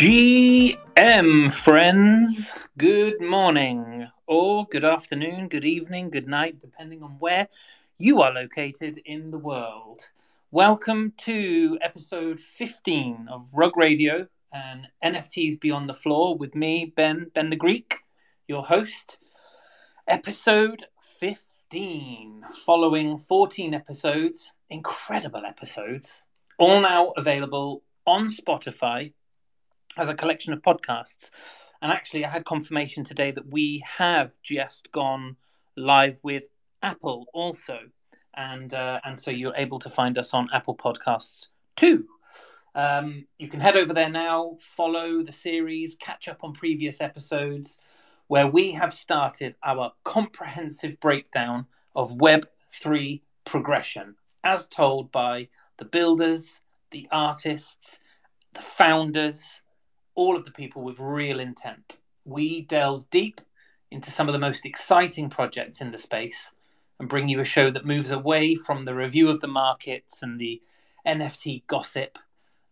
GM friends, good morning, or good afternoon, good evening, good night, depending on where you are located in the world. Welcome to episode 15 of Rug Radio and NFTs Beyond the Floor with me, Ben, Ben the Greek, your host. Episode 15, following 14 episodes, incredible episodes, all now available on Spotify as a collection of podcasts. And actually, I had confirmation today that we have just gone live with Apple also, and uh, and so you're able to find us on Apple Podcasts too. Um, you can head over there now, follow the series, catch up on previous episodes, where we have started our comprehensive breakdown of Web three progression, as told by the builders, the artists, the founders, all of the people with real intent. We delve deep into some of the most exciting projects in the space and bring you a show that moves away from the review of the markets and the NFT gossip.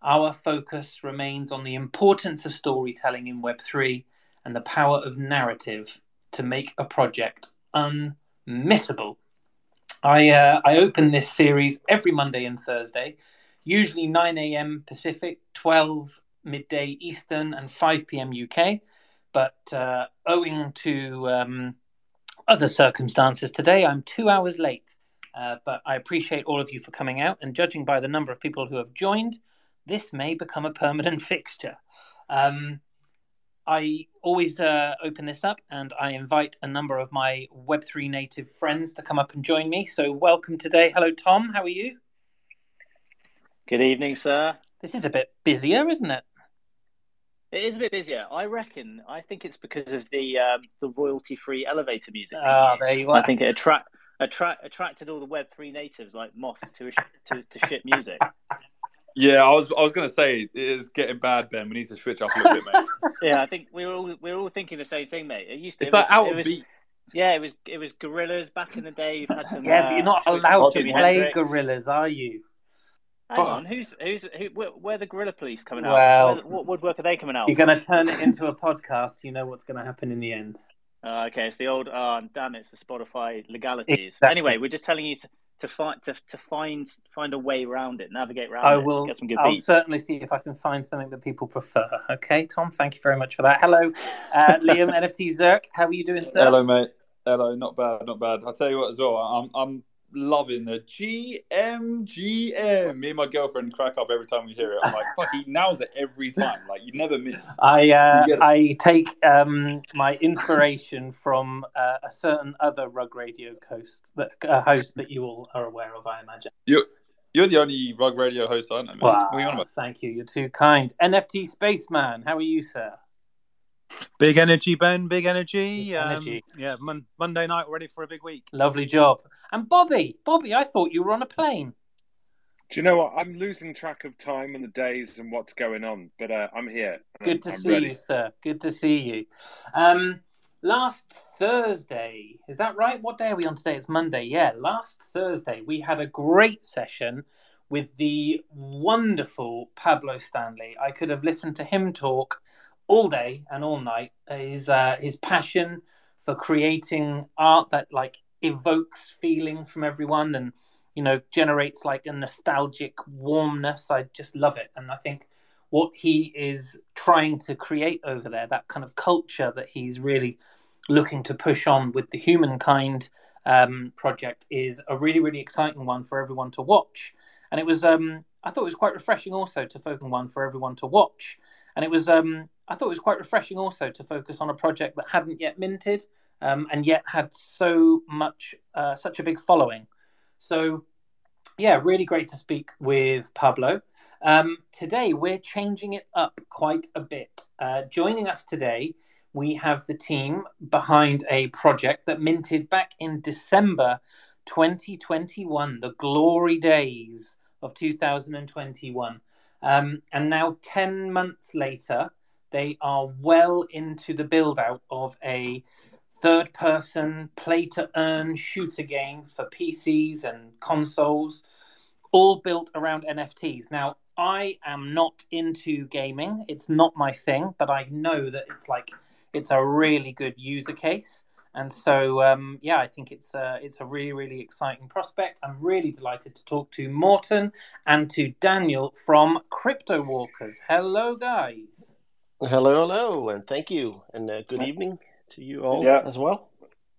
Our focus remains on the importance of storytelling in Web3 and the power of narrative to make a project unmissable. I, uh, I open this series every Monday and Thursday, usually 9 a.m. Pacific, 12 midday Eastern and 5 p.m. UK. But uh, owing to um, other circumstances today, I'm two hours late. Uh, but I appreciate all of you for coming out. And judging by the number of people who have joined, this may become a permanent fixture. Um, I always uh, open this up and I invite a number of my Web3 native friends to come up and join me. So, welcome today. Hello, Tom. How are you? Good evening, sir. This is a bit busier, isn't it? It is a bit busier. I reckon. I think it's because of the um, the royalty free elevator music. Ah, there you are. I think it attract attract attracted all the Web three natives like moths to to to shit music. Yeah, I was I was gonna say it is getting bad, Ben. We need to switch up a little bit, mate. yeah, I think we were all we were all thinking the same thing, mate. It used to. It's it like was, out it was, beat. Yeah, it was it was gorillas back in the day. You've had some. yeah, uh, but you're not allowed to play Hendrix. gorillas, are you? Hang on, who's who's who? Where, where are the gorilla police coming out? Well- Where- what woodwork are they coming out? You're going to turn it into a podcast. You know what's going to happen in the end. Uh, okay, it's the old. Oh, damn! It's the Spotify legalities. Exactly. Anyway, we're just telling you to, to find to, to find find a way around it, navigate around I it, will. get some good I'll beats. certainly see if I can find something that people prefer. Okay, Tom. Thank you very much for that. Hello, uh, Liam NFT Zerk. How are you doing, sir? Hello, mate. Hello, not bad, not bad. I'll tell you what as well. I'm I'm loving the GMGM. Me and my girlfriend crack up every time we hear it. I'm like, fuck, he nails it every time. Like you never miss. I uh, You. I take um, my inspiration from uh, a certain other Rug Radio host that uh, host that you all are aware of. I imagine. You're you're the only rug radio host I know, man. Wow, you thank you. You're too kind. NFT Spaceman. How are you, sir? Big energy, Ben. Big energy. Big um. Yeah, mon- Monday night, ready for a big week. Lovely job. And Bobby, Bobby, I thought you were on a plane. Do you know what? I'm losing track of time and the days and what's going on, but uh, I'm here. Good to I'm see ready. you, sir. Good to see you. Um, last Thursday, is that right? What day are we on today? It's Monday. Yeah, last Thursday we had a great session with the wonderful Pablo Stanley. I could have listened to him talk all day and all night. His uh, his passion for creating art that like evokes feeling from everyone and you know generates like a nostalgic warmness. I just love it, and I think what he is trying to create over there, that kind of culture that he's really looking to push on with the humankind um, project, is a really, really exciting one for everyone to watch. And it was, um, I thought it was quite refreshing also to focus on one for everyone to watch. And it was, um, I thought it was quite refreshing also to focus on a project that hadn't yet minted um, and yet had so much, uh, such a big following. So, yeah, really great to speak with Pablo. Um, today, we're changing it up quite a bit. Uh, joining us today, we have the team behind a project that minted back in December 2021, the glory days of 2021. Um, and now, 10 months later, they are well into the build out of a third person play to earn shooter game for PCs and consoles, all built around NFTs. Now, I am not into gaming. It's not my thing, but I know that it's like it's a really good user case. And so, um, yeah, I think it's a, it's a really, really exciting prospect. I'm really delighted to talk to Morten and to Daniel from Crypto Walkers. Hello, guys. Hello, hello, and thank you, and uh, good evening to you all Yeah. as well.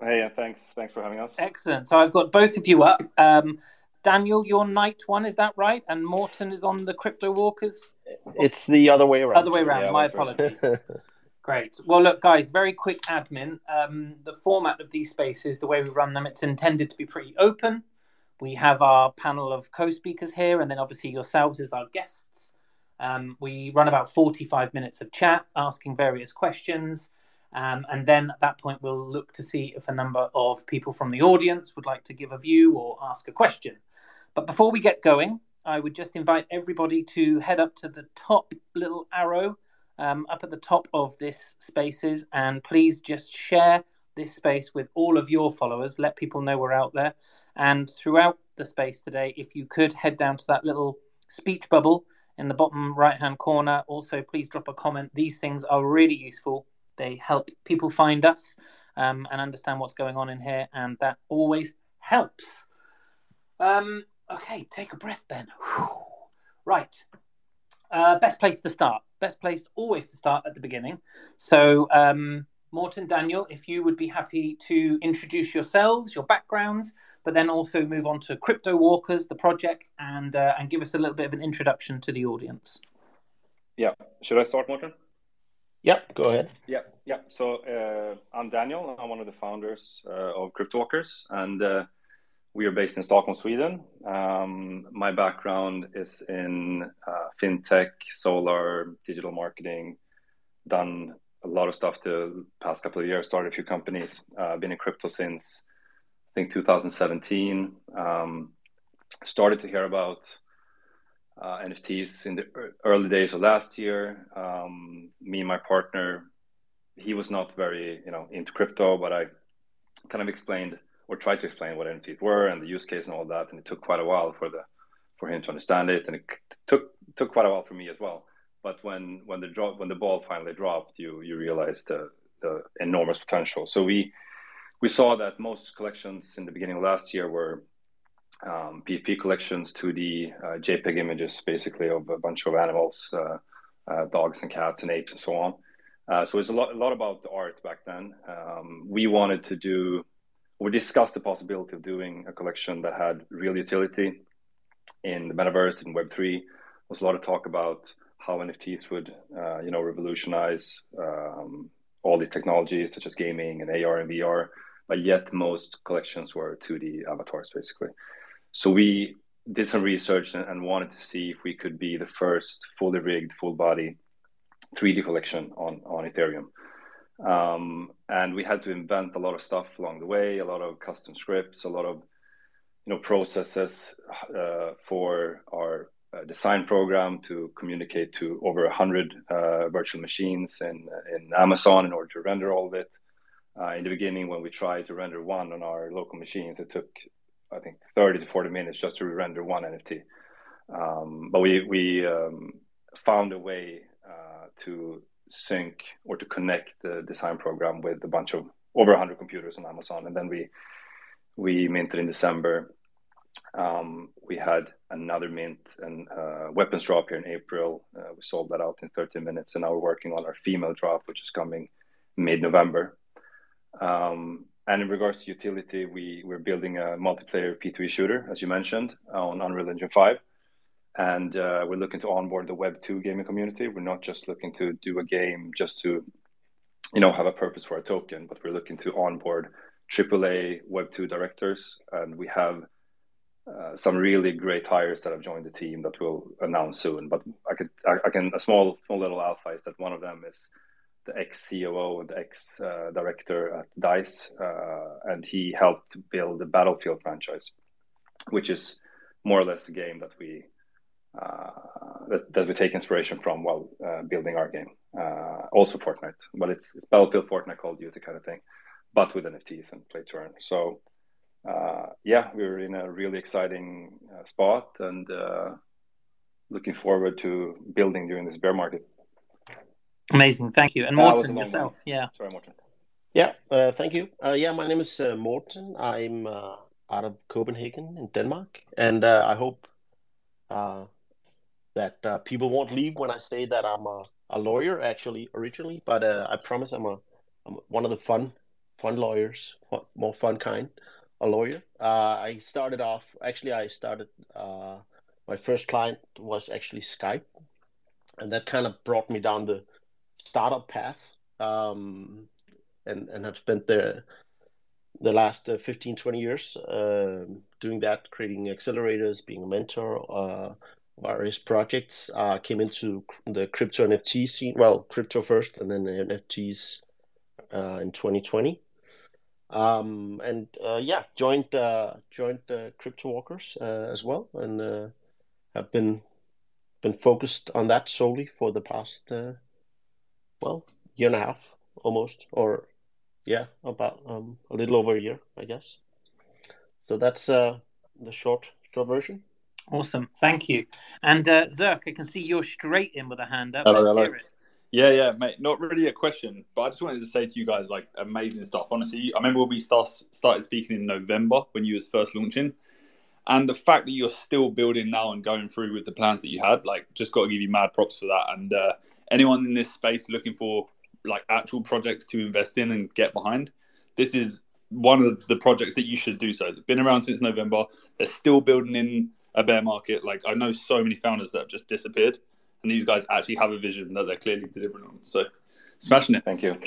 Hey, uh, thanks. Thanks for having us. Excellent. So I've got both of you up. Um, Daniel, your night one, is that right? And Morten is on the Crypto Walkers? It's the other way around. Other way around. Yeah, My vice apologies. Great. Well, look, guys, very quick admin. Um, the format of these spaces, the way we run them, it's intended to be pretty open. We have our panel of co speakers here, and then obviously yourselves as our guests. Um, we run about 45 minutes of chat, asking various questions. Um, and then at that point, we'll look to see if a number of people from the audience would like to give a view or ask a question. But before we get going, I would just invite everybody to head up to the top little arrow um, up at the top of this spaces and please just share this space with all of your followers let people know we're out there and throughout the space today if you could head down to that little speech bubble in the bottom right hand corner also please drop a comment these things are really useful they help people find us um, and understand what's going on in here and that always helps um, okay take a breath ben Whew. right uh, best place to start. Best place always to start at the beginning. So, um, Morten, Daniel, if you would be happy to introduce yourselves, your backgrounds, but then also move on to Crypto Walkers, the project, and uh, and give us a little bit of an introduction to the audience. Yeah. Should I start, Morten? Yep, go ahead. Yeah, yeah. So uh, I'm Daniel. I'm one of the founders uh, of CryptoWalkers, and uh, we are based in Stockholm, Sweden. Um, my background is in uh, fintech, solar, digital marketing. Done a lot of stuff the past couple of years. Started a few companies. Uh, been in crypto since I think 2017. Um, started to hear about uh, NFTs in the early days of last year. Um, me and my partner, he was not very, you know, into crypto, but I kind of explained or tried to explain what NFTs were and the use case and all that, and it took quite a while for the for him to understand it, and it took took quite a while for me as well. But when when the drop when the ball finally dropped, you you realize the the enormous potential. So we we saw that most collections in the beginning of last year were um, PFP collections, 2D uh, JPEG images, basically of a bunch of animals, uh, uh, dogs and cats and apes and so on. Uh, so it's a lot, a lot about the art back then. Um, we wanted to do, we discussed the possibility of doing a collection that had real utility in the metaverse in Web three. There was a lot of talk about how NFTs would, uh, you know, revolutionize um, all the technologies such as gaming and AR and VR. But yet, most collections were 2D avatars, basically. So we did some research and, and wanted to see if we could be the first fully rigged, full body 3D collection on, on Ethereum. Um, and we had to invent a lot of stuff along the way, a lot of custom scripts, a lot of you know processes uh, for our design program to communicate to over hundred uh, virtual machines in in Amazon in order to render all of it. Uh, in the beginning, when we tried to render one on our local machines, it took I think 30 to 40 minutes just to render one NFT. Um, but we we um, found a way uh, to sync or to connect the design program with a bunch of over 100 computers on Amazon, and then we we minted in December. Um, we had another mint and uh, weapons drop here in April. Uh, we sold that out in 30 minutes, and now we're working on our female drop, which is coming mid-November. Um, and in regards to utility, we, we're building a multiplayer P2E shooter, as you mentioned, on Unreal Engine 5. And uh, we're looking to onboard the Web2 gaming community. We're not just looking to do a game just to, you know, have a purpose for a token, but we're looking to onboard AAA Web2 directors. And we have uh, some really great hires that have joined the team that we'll announce soon. But I could, I, I can, a small, small little alpha is that one of them is the ex COO and ex uh, director at Dice, uh, and he helped build the Battlefield franchise, which is more or less the game that we uh, that, that we take inspiration from while uh, building our game. Also Fortnite, but it's, it's Battlefield, Fortnite, Call of Duty kind of thing, but with NFTs and play to earn. So yeah, we're in a really exciting spot, and looking forward to building during this bear market. Amazing, thank you. And That Morten a yourself, one. yeah. Sorry, Martin. Yeah, uh, thank you. Uh, yeah, my name is uh, Morten. I'm uh, out of Copenhagen in Denmark, and uh, I hope uh, that uh, people won't leave when I say that I'm a, a lawyer, actually, originally. But uh, I promise I'm a I'm one of the fun fun lawyers, more fun kind, a lawyer. Uh, I started off actually. I started uh, my first client was actually Skype, and that kind of brought me down the startup path. Um, and and have spent the the last uh, 15 20 years uh, doing that creating accelerators being a mentor uh, various projects uh, came into the crypto nft scene well crypto first and then nfts uh, in 2020 um, and uh, yeah joined uh, joined uh, crypto walkers uh, as well and uh, have been been focused on that solely for the past uh, well year and a half almost or yeah about um, a little over a year i guess so that's uh, the short short version Awesome, thank you. And uh, Zerk, I can see you're straight in with a hand up. Hello, Let's hello. Yeah, yeah, mate. Not really a question, but I just wanted to say to you guys, like, amazing stuff. Honestly, I remember when we start, started speaking in November when you was first launching, and the fact that you're still building now and going through with the plans that you had, like, just got to give you mad props for that. And uh, anyone in this space looking for like actual projects to invest in and get behind, this is one of the projects that you should do. So, it's been around since November. They're still building in a bear market. Like, I know so many founders that have just disappeared and these guys actually have a vision that they're clearly delivering on. So, smashing it. Thank you.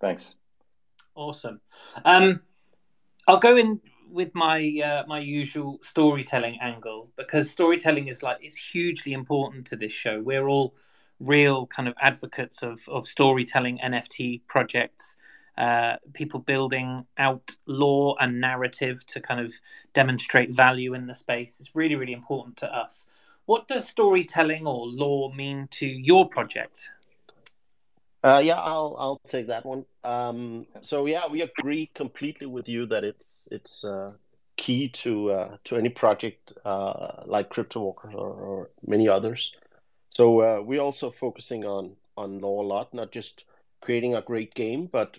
Thanks. Awesome. Um, I'll go in with my uh, my usual storytelling angle because storytelling is like it's hugely important to this show. We're all real kind of advocates of of storytelling NFT projects. Uh, people building out lore and narrative to kind of demonstrate value in the space is really really important to us. What does storytelling or lore mean to your project? uh, yeah i'll i'll take that one. Um, so yeah we agree completely with you that it's it's uh, key to uh, to any project uh, like crypto walker or, or many others. So uh, we're also focusing on on lore a lot not just creating a great game but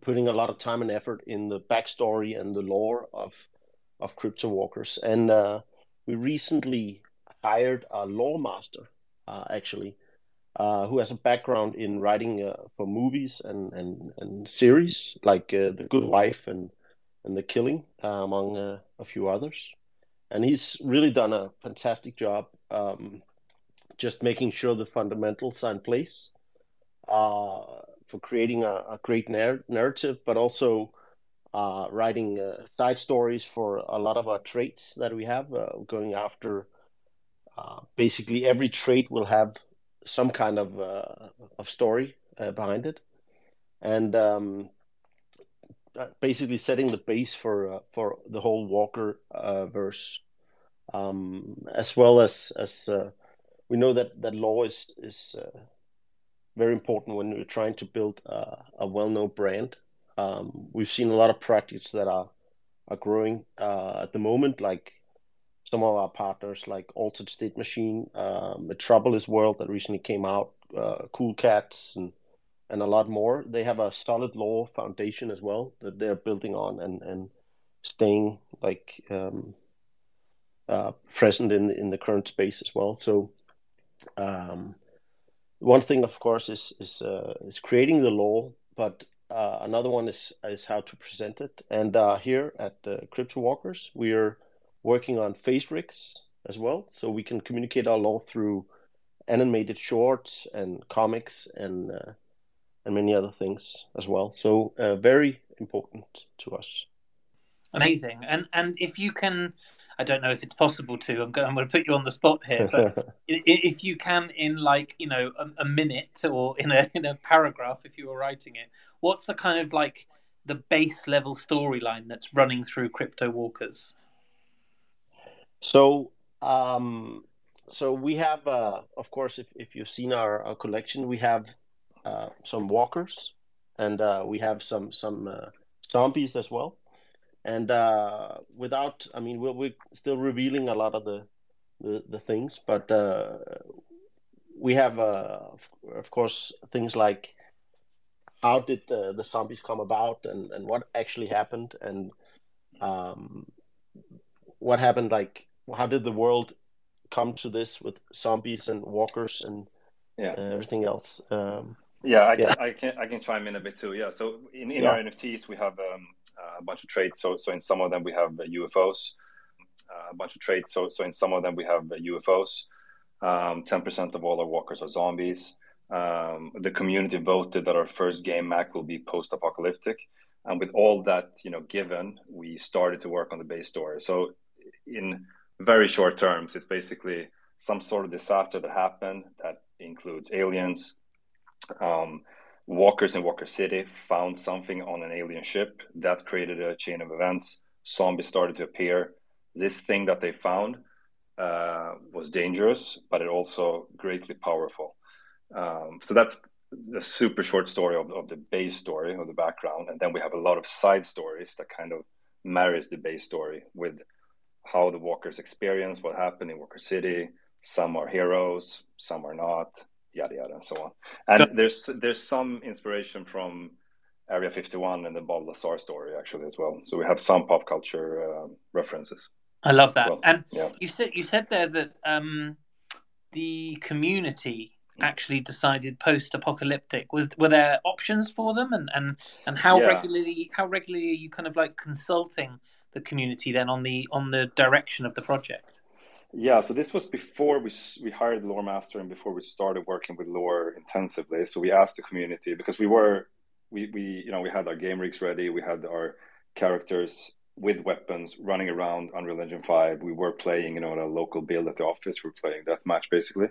putting a lot of time and effort in the backstory and the lore of of crypto walkers. And uh, we recently hired a lore master uh, actually uh, who has a background in writing uh, for movies and, and, and series like uh, The Good Wife and and The Killing, uh, among uh, a few others. And he's really done a fantastic job, um, just making sure the fundamentals are in place for creating a, a great narr- narrative, but also uh, writing uh, side stories for a lot of our traits that we have, uh, going after. Uh, basically, every trait will have some kind of uh, of story uh, behind it, and um, uh, basically setting the base for uh, for the whole Walker verse, um, as well as as we know that that lore is is very important when you're trying to build uh, a well-known brand. Um, we've seen a lot of projects that are are growing at the moment, like some of our partners like Altered State Machine, uh, Metropolis World that recently came out, uh, Cool Cats, and and a lot more. They have a solid lore foundation as well that they're building on and and staying like um, uh, present in in the current space as well. So. Um, one thing, of course, is is uh, is creating the lore, but uh, another one is is how to present it. And uh, here at the Crypto Walkers, we are working on face rigs as well, so we can communicate our lore through animated shorts and comics and uh, and many other things as well. So uh, very important to us. Amazing. And and if you can, I don't know if it's possible to. I'm going, I'm going to put you on the spot here, but if you can, in like you know a, a minute or in a in a paragraph, if you were writing it, what's the kind of like the base level storyline that's running through Crypto Walkers? So, um, so we have, uh, of course, if, if you've seen our, our collection, we have uh, some walkers, and uh, we have some some uh, zombies as well. And uh, without, I mean, we're, we're still revealing a lot of the the the things, but uh, we have, uh, of, course, things like how did the, the zombies come about and, and what actually happened and um, what happened like how did the world come to this with zombies and walkers and Yeah. uh, everything else um, Yeah, I can, Yeah. I can I can chime in a bit too. Yeah, so in, in Yeah. our NFTs we have um, a bunch of traits. So so in some of them we have uh, UFOs, uh, a bunch of traits. So so in some of them we have uh, UFOs. Um, Ten percent of all our walkers are zombies. Um, the community voted that our first game Mac will be post-apocalyptic, and with all that you know given, we started to work on the base story. So in very short terms, it's basically some sort of disaster that happened that includes aliens, um, walkers in Walker City found something on an alien ship that created a chain of events. Zombies started to appear. This thing that they found uh, was dangerous, but it also greatly powerful. Um, so that's a super short story of, of the base story of the background, and then we have a lot of side stories that kind of marries the base story with how the walkers experience what happened in Walker City. Some are heroes, some are not, yada yada, and so on. And there's there's some inspiration from Area 51 and the Bob Lazar story actually as well. So we have some pop culture uh, references. I love that. Well, and yeah. you said you said there that um, the community actually decided post-apocalyptic. Was were there options for them, and and and how Yeah. regularly how regularly are you kind of like consulting the community then on the on the direction of the project? Yeah, so this was before we we hired Lore Master and before we started working with Lore intensively. So we asked the community because we were we we you know we had our game rigs ready, we had our characters with weapons running around Unreal Engine Five. We were playing you know at a local build at the office. We were playing deathmatch basically,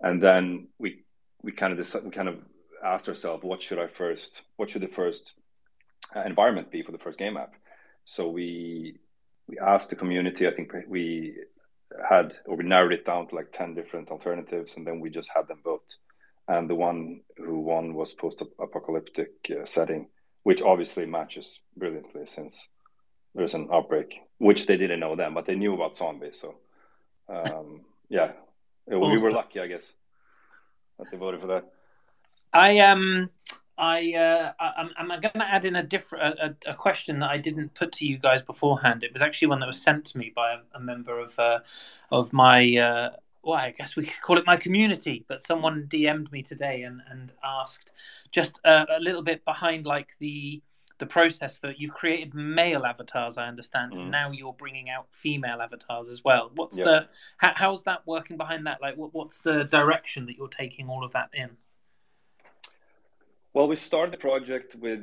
and then we we kind of decided, we kind of asked ourselves what should I first what should the first uh, environment be for the first game app. So we we asked the community. I think we had or we narrowed it down to like 10 different alternatives and then we just had them vote. And the one who won was post-apocalyptic uh, setting which obviously matches brilliantly since there's an outbreak which they didn't know then but they knew about zombies so um, yeah. We were lucky i guess that they voted for that. I um I uh I, I'm I'm going to add in a different a, a question that I didn't put to you guys beforehand. It was actually one that was sent to me by a, a member of uh, of my uh, well, I guess we could call it my community. But someone DM'd me today and and asked just a, a little bit behind like the the process for you've created male avatars, I understand, and Mhm. now you're bringing out female avatars as well. What's Yeah. the how, how's that working behind that? Like, what, what's the direction that you're taking all of that in? Well, we started the project with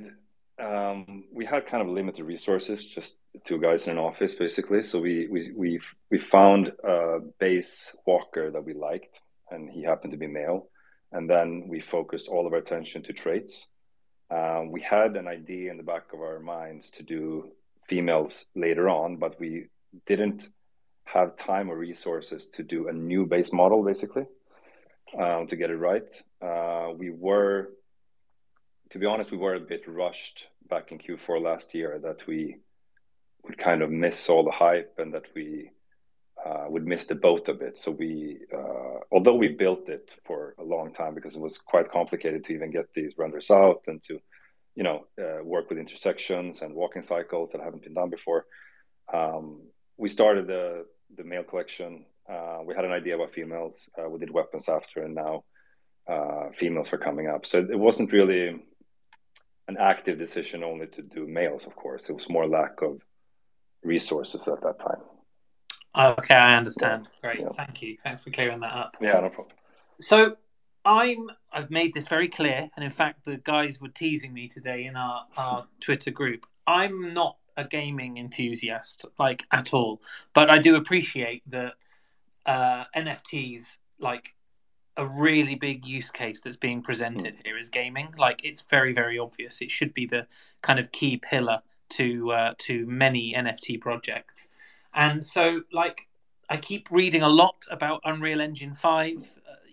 um, we had kind of limited resources, just two guys in an office, basically. So we we we we found a base walker that we liked, and he happened to be male. And then we focused all of our attention to traits. Um, we had an idea in the back of our minds to do females later on, but we didn't have time or resources to do a new base model, basically, um, to get it right. Uh, we were to be honest, we were a bit rushed back in Q4 last year that we would kind of miss all the hype and that we uh, would miss the boat a bit. So we, uh, although we built it for a long time because it was quite complicated to even get these renders out and to, you know, uh, work with intersections and walking cycles that haven't been done before. Um, we started the the male collection. Uh, we had an idea about females. Uh, we did weapons after, and now uh, females were coming up. So it wasn't really an active decision only to do males, of course. It was more lack of resources at that time. Okay, I understand. Great, Yeah. thank you. Thanks for clearing that up. Yeah, no problem. So, I'm I've made this very clear, and in fact, the guys were teasing me today in our our Twitter group. I'm not a gaming enthusiast, like at all, but I do appreciate that uh, NFTs, like a really big use case that's being presented here is gaming. Like it's very very obvious. It should be the kind of key pillar to uh, to many NFT projects. And so, like, I keep reading a lot about Unreal Engine 5. Uh,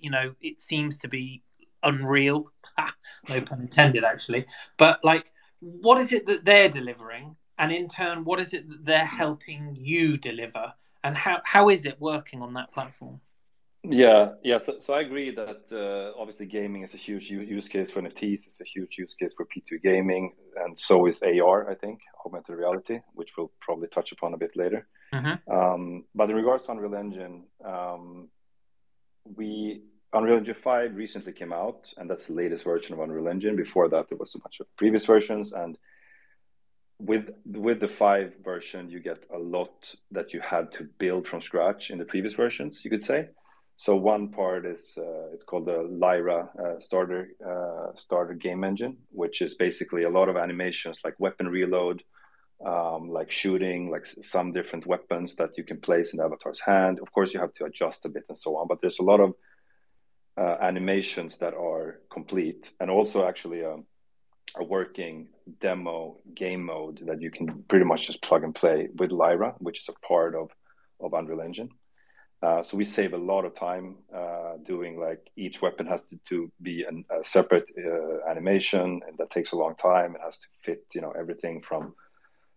you know, it seems to be unreal. No pun intended, actually. But, like, what is it that they're delivering? And in turn, what is it that they're helping you deliver? and how how is it working on that platform? Yeah, yeah. So, so I agree that uh, obviously gaming is a huge use case for NFTs. It's a huge use case for P2 gaming, and so is AR. I think augmented reality, which we'll probably touch upon a bit later. Mm-hmm. Um, but in regards to Unreal Engine, um, we Unreal Engine 5 recently came out, and that's the latest version of Unreal Engine. Before that, there was a bunch of previous versions, and with with the five version, you get a lot that you had to build from scratch in the previous versions. You could say. So one part is uh, it's called the Lyra uh, starter uh, starter game engine, which is basically a lot of animations like weapon reload, um, like shooting, like some different weapons that you can place in the avatar's hand. Of course, you have to adjust a bit and so on, but there's a lot of uh, animations that are complete, and also actually a, um, a working demo game mode that you can pretty much just plug and play with Lyra, which is a part of of Unreal Engine. Uh, so we save a lot of time uh, doing like each weapon has to, to be an, a separate uh, animation, and that takes a long time. It has to fit, you know, everything from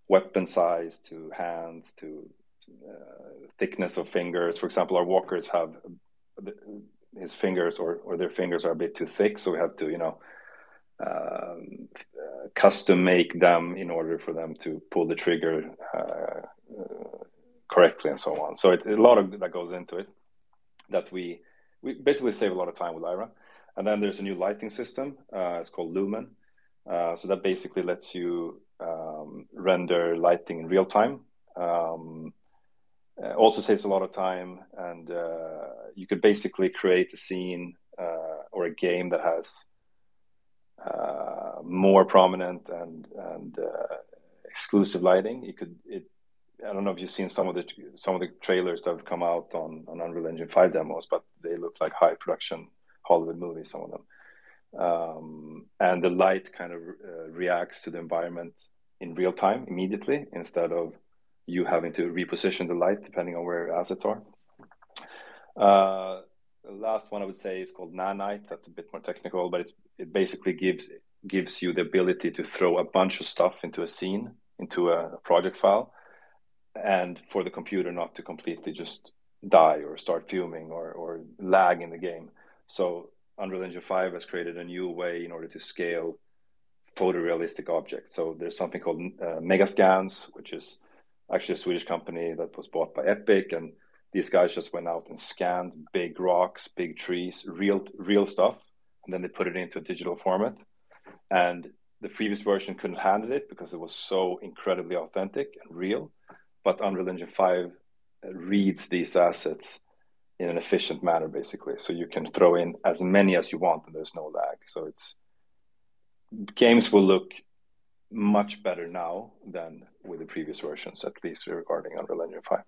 weapon size to hands to uh, thickness of fingers. For example, our walkers have his fingers or, or their fingers are a bit too thick, so we have to, you know, um, uh, custom make them in order for them to pull the trigger correctly and so on. So it's a lot of that goes into it that we we basically save a lot of time with Lyra. And then there's a new lighting system. Uh, it's called Lumen. Uh, so that basically lets you um, render lighting in real time. Um, uh, also saves a lot of time, and uh, you could basically create a scene uh, or a game that has uh, more prominent and and exclusive lighting. You could it I don't know if you've seen some of the some of the trailers that have come out on, on Unreal Engine five demos, but they look like high production Hollywood movies. Some of them, um, and the light kind of uh, reacts to the environment in real time immediately instead of you having to reposition the light depending on where your assets are. Uh, the last one I would say is called Nanite. That's a bit more technical, but it basically gives gives you the ability to throw a bunch of stuff into a scene, into a project file, and for the computer not to completely just die or start fuming or, or lag in the game. So Unreal Engine 5 has created a new way in order to scale photorealistic objects. So there's something called uh, Megascans, which is actually a Swedish company that was bought by Epic, and these guys just went out and scanned big rocks, big trees, real real stuff, and then they put it into a digital format. And the previous version couldn't handle it because it was so incredibly authentic and real but Unreal Engine 5 reads these assets in an efficient manner, basically. So you can throw in as many as you want, and there's no lag. So it's games will look much better now than with the previous versions, at least regarding Unreal Engine 5.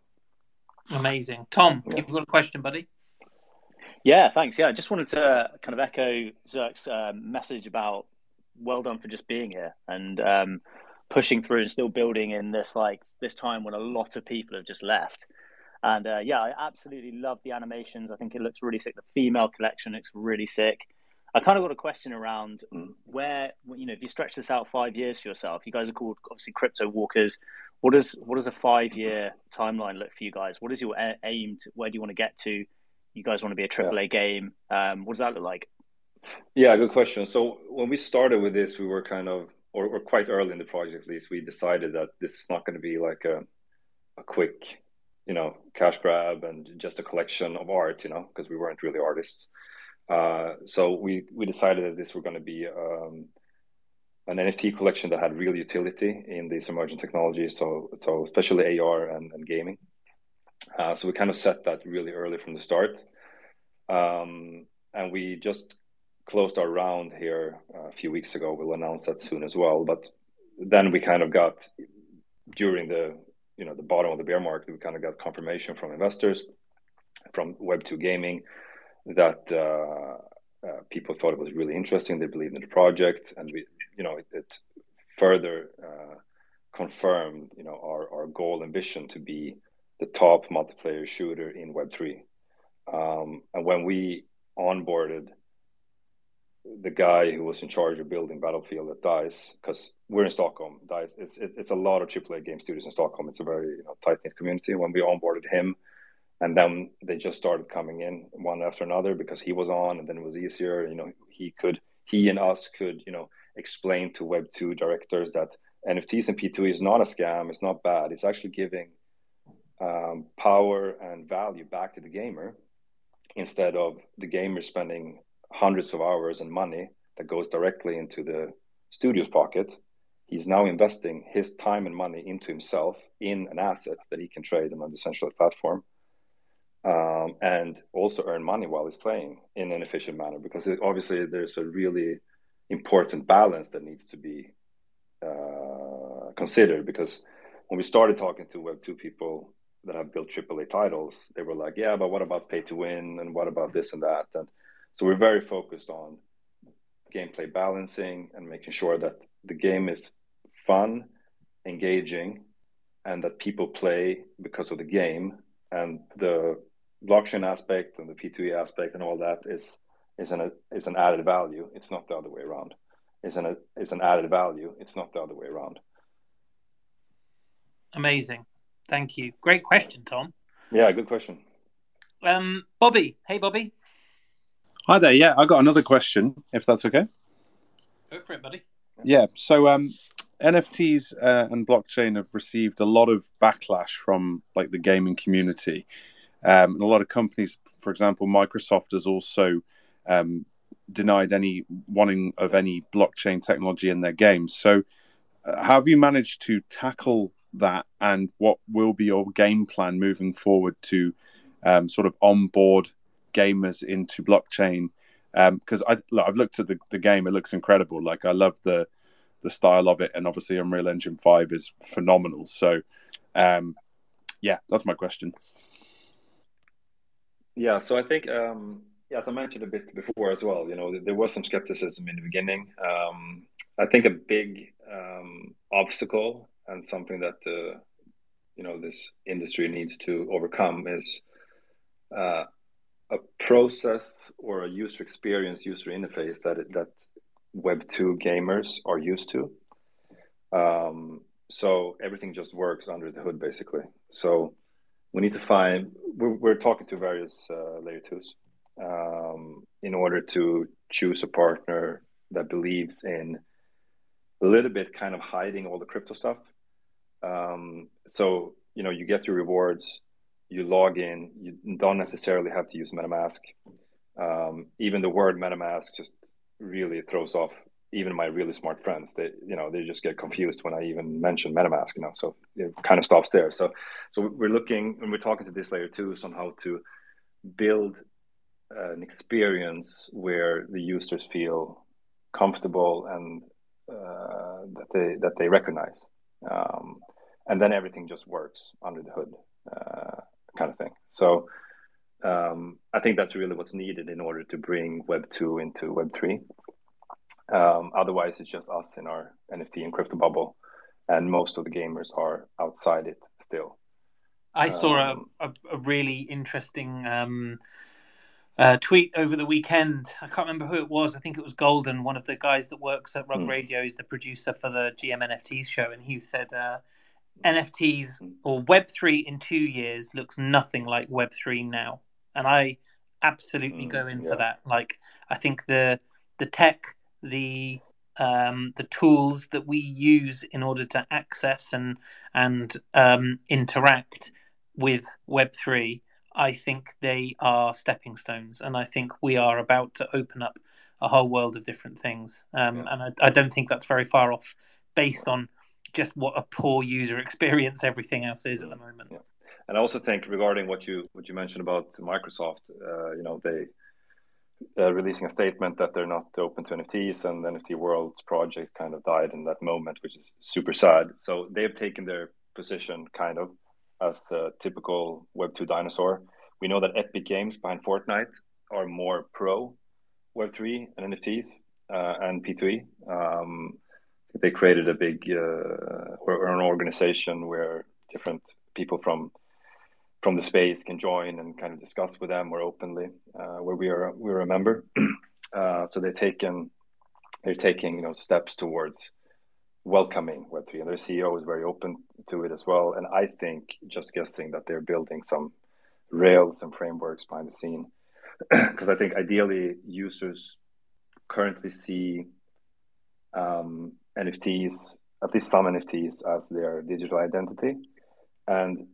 Amazing, Tom. Yeah. You've got a question, buddy. Yeah, thanks. Yeah, I just wanted to kind of echo Zerk's um, message about well done for just being here and um, pushing through and still building in this like this time when a lot of people have just left. And uh, yeah, I absolutely love the animations. I think it looks really sick. The female collection looks really sick. I kind of got a question around where you know if you stretch this out five years for yourself, you guys are called obviously crypto walkers. What does what does a five year timeline look for you guys? What is your aim? To, where do you want to get to? You guys want to be a AAA yeah. game. Um, what does that look like? Yeah, good question. So when we started with this, we were kind of or, or quite early in the project at least, we decided that this is not going to be like a, a quick, you know, cash grab and just a collection of art, you know, because we weren't really artists. Uh, so we we decided that this were going to be um, an NFT collection that had real utility in these emerging technologies, so so especially AR and, and gaming. Uh, so we kind of set that really early from the start, um, and we just closed our round here uh, a few weeks ago. We'll announce that soon as well. But then we kind of got during the you know the bottom of the bear market, we kind of got confirmation from investors from Web2 gaming that uh, uh, people thought it was really interesting. They believed in the project, and we you know it, it further uh, confirmed you know our our goal ambition to be the top multiplayer shooter in Web3. Um, and when we onboarded the guy who was in charge of building Battlefield at Dice, because we're in Stockholm. Dice, it's it, it's a lot of AAA game studios in Stockholm. It's a very you know, tight knit community. When we onboarded him, and then they just started coming in one after another because he was on, and then it was easier. You know, he could he and us could you know explain to Web two directors that NFTs and P2E is not a scam. It's not bad. It's actually giving um, power and value back to the gamer instead of the gamer spending hundreds of hours and money that goes directly into the studio's pocket. He's now investing his time and money into himself in an asset that he can trade on a decentralized platform um, and also earn money while he's playing in an efficient manner because it, obviously there's a really important balance that needs to be uh, considered because when we started talking to Web2 people that have built AAA titles, they were like, yeah, but what about pay to win? And what about this and that? And so we're very focused on gameplay balancing and making sure that the game is fun, engaging, and that people play because of the game. And the blockchain aspect and the P2E aspect and all that is is an is an added value. It's not the other way around. It's an it's an added value. It's not the other way around. Amazing. Thank you. Great question, Tom. Yeah, good question. Um, Bobby. Hey, Bobby. Hi there. Yeah, I got another question, if that's okay. Go for it, buddy. Yeah. So, um, NFTs uh, and blockchain have received a lot of backlash from like the gaming community, um, and a lot of companies. For example, Microsoft has also um, denied any wanting of any blockchain technology in their games. So, uh, how have you managed to tackle that, and what will be your game plan moving forward to um, sort of onboard gamers into blockchain? Because um, I I've looked at the, the game; it looks incredible. Like I love the the style of it, and obviously Unreal Engine Five is phenomenal. So, um, yeah, that's my question. Yeah, so I think um, yeah, as I mentioned a bit before as well, you know, there was some skepticism in the beginning. Um, I think a big um, obstacle and something that uh, you know this industry needs to overcome is uh, a process or a user experience, user interface that that Web two gamers are used to. Um, so everything just works under the hood, basically. So we need to find. We're, we're talking to various uh, layer twos um, in order to choose a partner that believes in a little bit kind of hiding all the crypto stuff um, so you know, you get your rewards, you log in, you don't necessarily have to use MetaMask. Um, even the word MetaMask just really throws off even my really smart friends. They you know they just get confused when I even mention MetaMask. You know, so it kind of stops there. So so we're looking and we're talking to this layer twos on how to build an experience where the users feel comfortable and uh, that they that they recognize um, and then everything just works under the hood, uh, kind of thing. So um, I think that's really what's needed in order to bring Web two into Web three. Um, otherwise, it's just us in our NFT and crypto bubble, and most of the gamers are outside it still. I saw um, a, a, really interesting um, uh, tweet over the weekend. I can't remember who it was. I think it was Golden, one of the guys that works at Rug mm. Radio, is the producer for the GM NFTs show, and he said uh, NFTs or Web3 in two years looks nothing like Web3 now. And I absolutely mm, go in yeah. for that. Like, I think the the tech, the um, the tools that we use in order to access and and um, interact with Web three, I think they are stepping stones, and I think we are about to open up a whole world of different things. Um, yeah. And I, I, don't think that's very far off, based on just what a poor user experience everything else is at the moment. Yeah. And I also think regarding what you what you mentioned about Microsoft, uh, you know, they uh, releasing a statement that they're not open to NFTs, and the NFT World's project kind of died in that moment, which is super sad. So they've taken their position kind of as the typical Web two dinosaur. We know that Epic Games behind Fortnite are more pro Web three and NFTs uh, and P two E. Um, they created a big uh, or, an organization where different people from from the space can join and kind of discuss with them more openly, uh, where we are we're a member. Uh, so they're taking they're taking you know steps towards welcoming Web3, and their CEO is very open to it as well. And I think, just guessing, that they're building some rails and frameworks behind the scene, because I think ideally users currently see um, NFTs, at least some NFTs, as their digital identity. And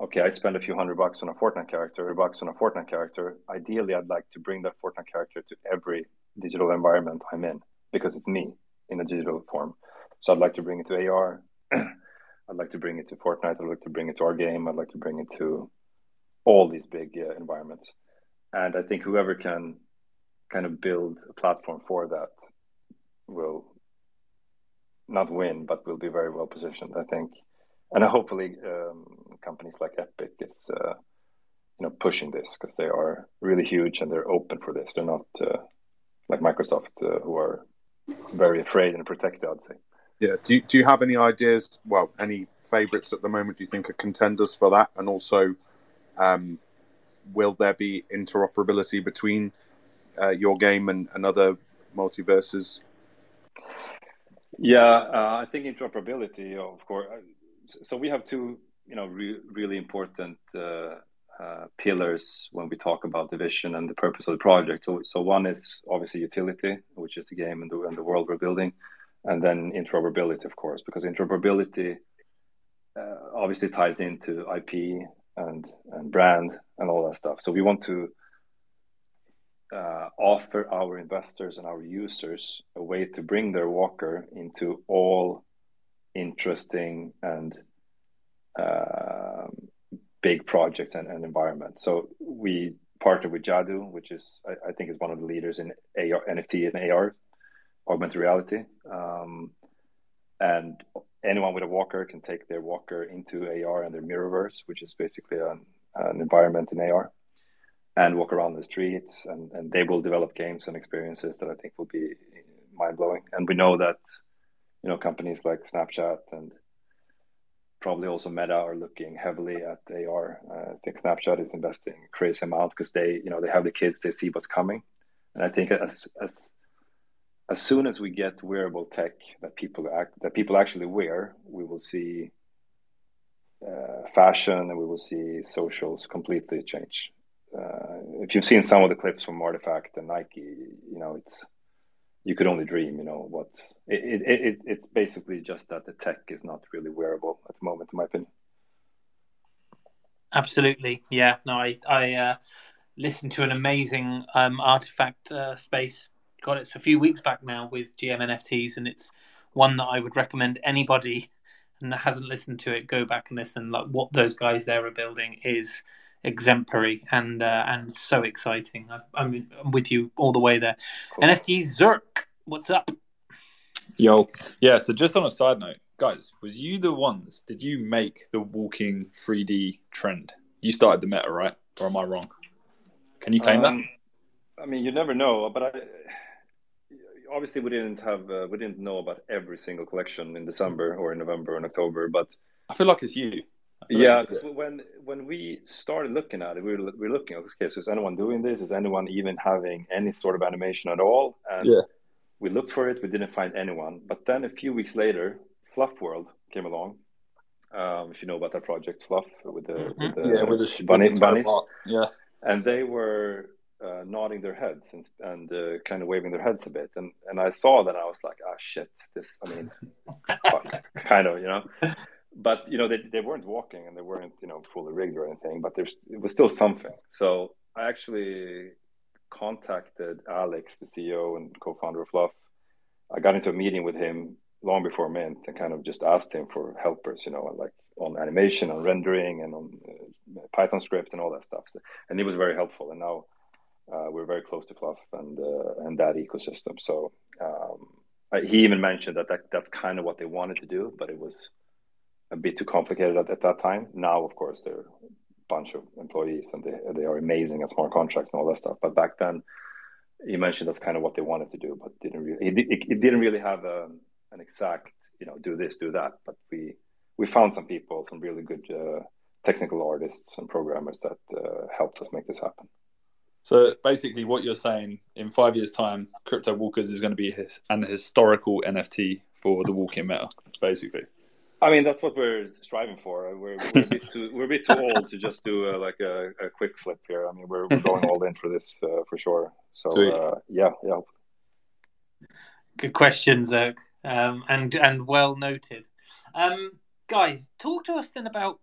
okay, I spend a few hundred bucks on a Fortnite character, or bucks on a Fortnite character. Ideally, I'd like to bring that Fortnite character to every digital environment I'm in because it's me in a digital form. So I'd like to bring it to AR. I'd like to bring it to Fortnite. I'd like to bring it to our game. I'd like to bring it to all these big uh, environments. And I think whoever can kind of build a platform for that will not win, but will be very well positioned, I think. And hopefully, um, companies like Epic is, uh, you know, pushing this because they are really huge and they're open for this. They're not uh, like Microsoft, uh, who are very afraid and protected. I'd say. Yeah. Do you, do you have any ideas? Well, any favorites at the moment? Do you think are contenders for that? And also, um, will there be interoperability between uh, your game and other multiverses? Yeah, uh, I think interoperability, of course. Uh, so we have two, you know, re- really important uh, uh, pillars when we talk about the vision and the purpose of the project. So, so one is obviously utility, which is the game and the, and the world we're building and then interoperability, of course, because interoperability uh, obviously ties into IP and and brand and all that stuff. So we want to uh, offer our investors and our users a way to bring their walker into all interesting and uh, big projects and, and environments. So we partner with Jadu, which is I, I think is one of the leaders in AR, NFT and AR augmented reality. Um, and anyone with a walker can take their walker into AR and their mirrorverse, which is basically an, an environment in AR, and walk around the streets. And, and they will develop games and experiences that I think will be mind blowing. And we know that, you know, companies like Snapchat and probably also Meta are looking heavily at AR. Uh, I think Snapchat is investing crazy amounts because they, you know, they have the kids, they see what's coming. And I think as, as as soon as we get wearable tech that people act, that people actually wear, we will see uh, fashion and we will see socials completely change. Uh, if you've seen some of the clips from RTFKT and Nike, you know it's you could only dream. You know what's it, it, it, It's basically just that the tech is not really wearable at the moment, in my opinion. Absolutely, yeah. No, I I uh, listened to an amazing um, RTFKT uh, space God, it's a few weeks back now with GM NFTs, and it's one that I would recommend anybody and that hasn't listened to it go back and listen. Like what those guys there are building is exemplary and uh, and so exciting. I, am I'm with you all the way there. Cool. NFT Zerk, what's up? Yo, yeah. So just on a side note, guys, was you the ones? Did you make the walking 3D trend? You started the meta, right? Or am I wrong? Can you claim um, that? I mean, you never know, but I obviously we didn't have uh, we didn't know about every single collection in December or in November and October, but I feel like it's you. Yeah, because when when we started looking at it, we were, we were looking. Okay, so is anyone doing this? Is anyone even having any sort of animation at all? And yeah. we looked for it. We didn't find anyone. But then a few weeks later, Fluff World came along. Um, if you know about that project, Fluff with the, mm-hmm. with the yeah with the bunny, with the bunnies, yeah, and they were uh, nodding their heads and, and uh, kind of waving their heads a bit. And, and I saw that I was like, ah, shit, this, I mean, kind of, you know. But, you know, they, they weren't walking and they weren't, you know, fully rigged or anything, but there's, it was still something. So I actually contacted Alex, the CEO and co founder of Fluff. I got into a meeting with him long before Mint and kind of just asked him for helpers, you know, like on animation, on rendering, and on uh, Python script and all that stuff. So, and he was very helpful. And now uh, we're very close to Fluff and uh, and that ecosystem. So um, he even mentioned that, that that's kind of what they wanted to do, but it was a bit too complicated at, at that time. Now, of course, they're a bunch of employees and they they are amazing at smart contracts and all that stuff. But back then, you mentioned that's kind of what they wanted to do, but didn't really it, it, it didn't really have a, um, an exact you know do this do that. But we we found some people, some really good uh, technical artists and programmers that uh, helped us make this happen. So basically, what you're saying in five years' time, Crypto Walkers is going to be an historical NFT for the walking meta, basically. I mean, that's what we're striving for. We're, we're, a, bit too, we're a bit too old to just do a, like a, a, quick flip here. I mean, we're, we're going all in for this uh, for sure. So uh, yeah, yeah. Good question, Zerk, um, and and well noted. Um, guys, talk to us then about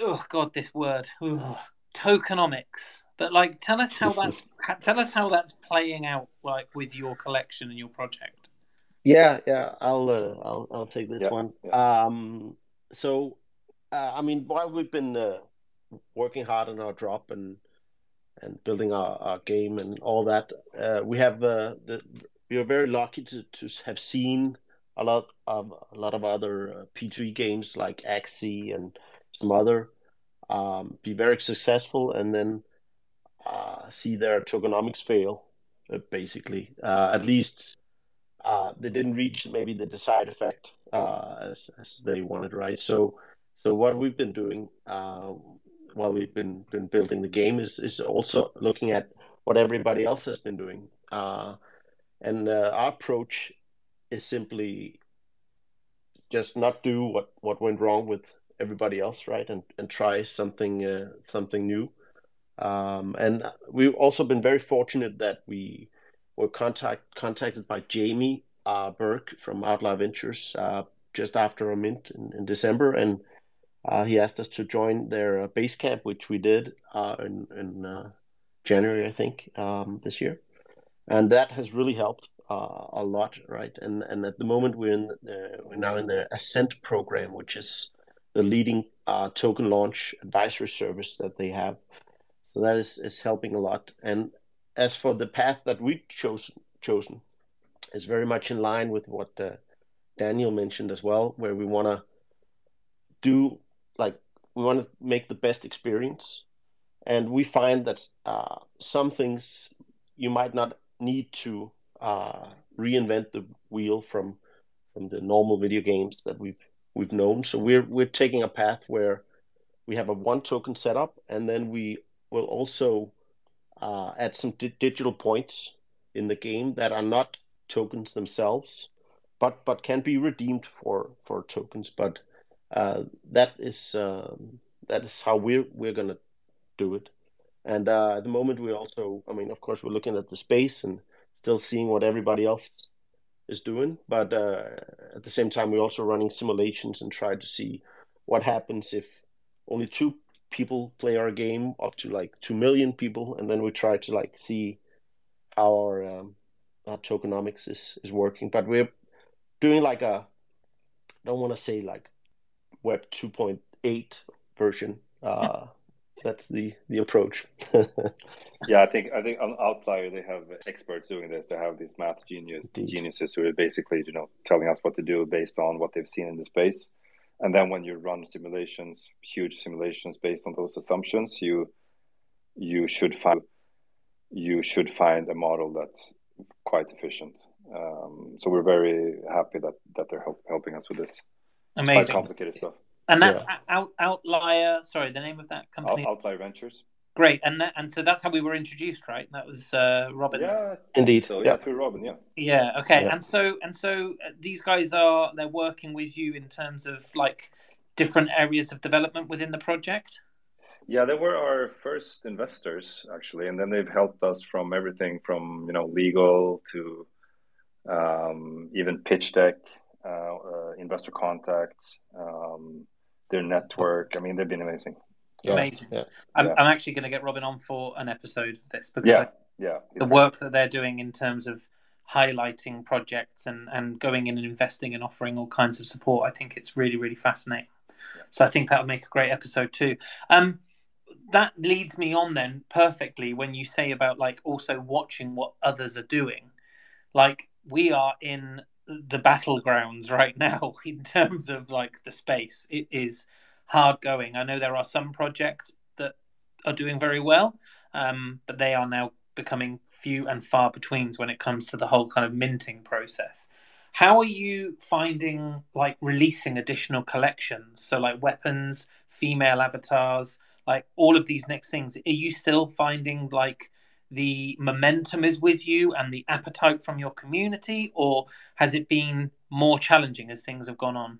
oh god, this word Ugh. tokenomics. But like, tell us how that's tell us how that's playing out, like with your collection and your project. Yeah, yeah, I'll uh, I'll I'll take this yeah, one. Yeah. Um, so, uh, I mean, while we've been uh, working hard on our drop and and building our, our game and all that, uh, we have uh, the we are very lucky to, to have seen a lot of a lot of other uh, P2E games like Axie and some other um, be very successful and then uh, see their tokenomics fail, uh, basically. Uh, at least uh, they didn't reach maybe the desired effect uh, as, as they wanted, right? So, so what we've been doing uh, while we've been been building the game is is also looking at what everybody else has been doing. Uh, and uh, our approach is simply just not do what, what went wrong with everybody else, right? And and try something uh, something new. Um, and we've also been very fortunate that we were contact contacted by Jamie uh, Burke from Outlier Ventures uh, just after a mint in, in December, and uh, he asked us to join their uh, base camp, which we did uh, in in January, I think, um, this year and that has really helped uh, a lot, right? And and at the moment we're in the, we're now in the Ascent program, which is the leading uh, token launch advisory service that they have. So that is is helping a lot. And as for the path that we've chosen chosen, is very much in line with what uh, Daniel mentioned as well, where we want to do like we want to make the best experience, and we find that uh, some things you might not need to uh, reinvent the wheel from from the normal video games that we've we've known. So we're we're taking a path where we have a one token setup, and then we will also uh, add some di- digital points in the game that are not tokens themselves, but but can be redeemed for for tokens. But uh, that is um, that is how we're we're gonna do it. And uh, at the moment, we also, I mean, of course, we're looking at the space and still seeing what everybody else is doing. But uh, at the same time, we're also running simulations and try to see what happens if only two people play our game up to like 2 million people. And then we try to like see how our, um, our tokenomics is, is working. But we're doing like a, I don't want to say like Web 2.8 version. Uh, that's the the approach. yeah, I think I think on Outlier they have experts doing this. They have these math genius Indeed. geniuses who are basically you know telling us what to do based on what they've seen in the space. And then when you run simulations, huge simulations based on those assumptions, you you should find you should find a model that's quite efficient. Um, so we're very happy that that they're help, helping us with this. Amazing. Quite complicated stuff. And that's yeah. out, Outlier. Sorry, the name of that company. Outlier Ventures. Great, and that, and so that's how we were introduced, right? That was uh, Robin. Yeah, indeed. So yeah, through Robin, yeah. Yeah. Okay. Yeah. And so and so uh, these guys are they're working with you in terms of like different areas of development within the project. Yeah, they were our first investors actually, and then they've helped us from everything from you know legal to um, even pitch deck, uh, uh, investor contacts. Um, their network. I mean, they've been amazing. Amazing. Yeah. I'm, yeah. I'm actually going to get Robin on for an episode of this because yeah. I, yeah, the work that they're doing in terms of highlighting projects and, and going in and investing and offering all kinds of support, I think it's really, really fascinating. So I think that would make a great episode too. Um, that leads me on then perfectly when you say about like also watching what others are doing. Like we are in the battlegrounds right now in terms of like the space. It is hard going. I know there are some projects that are doing very well, um, but they are now becoming few and far betweens when it comes to the whole kind of minting process. How are you finding like releasing additional collections? So like weapons, female avatars, like all of these next things. Are you still finding like the momentum is with you and the appetite from your community, or has it been more challenging as things have gone on?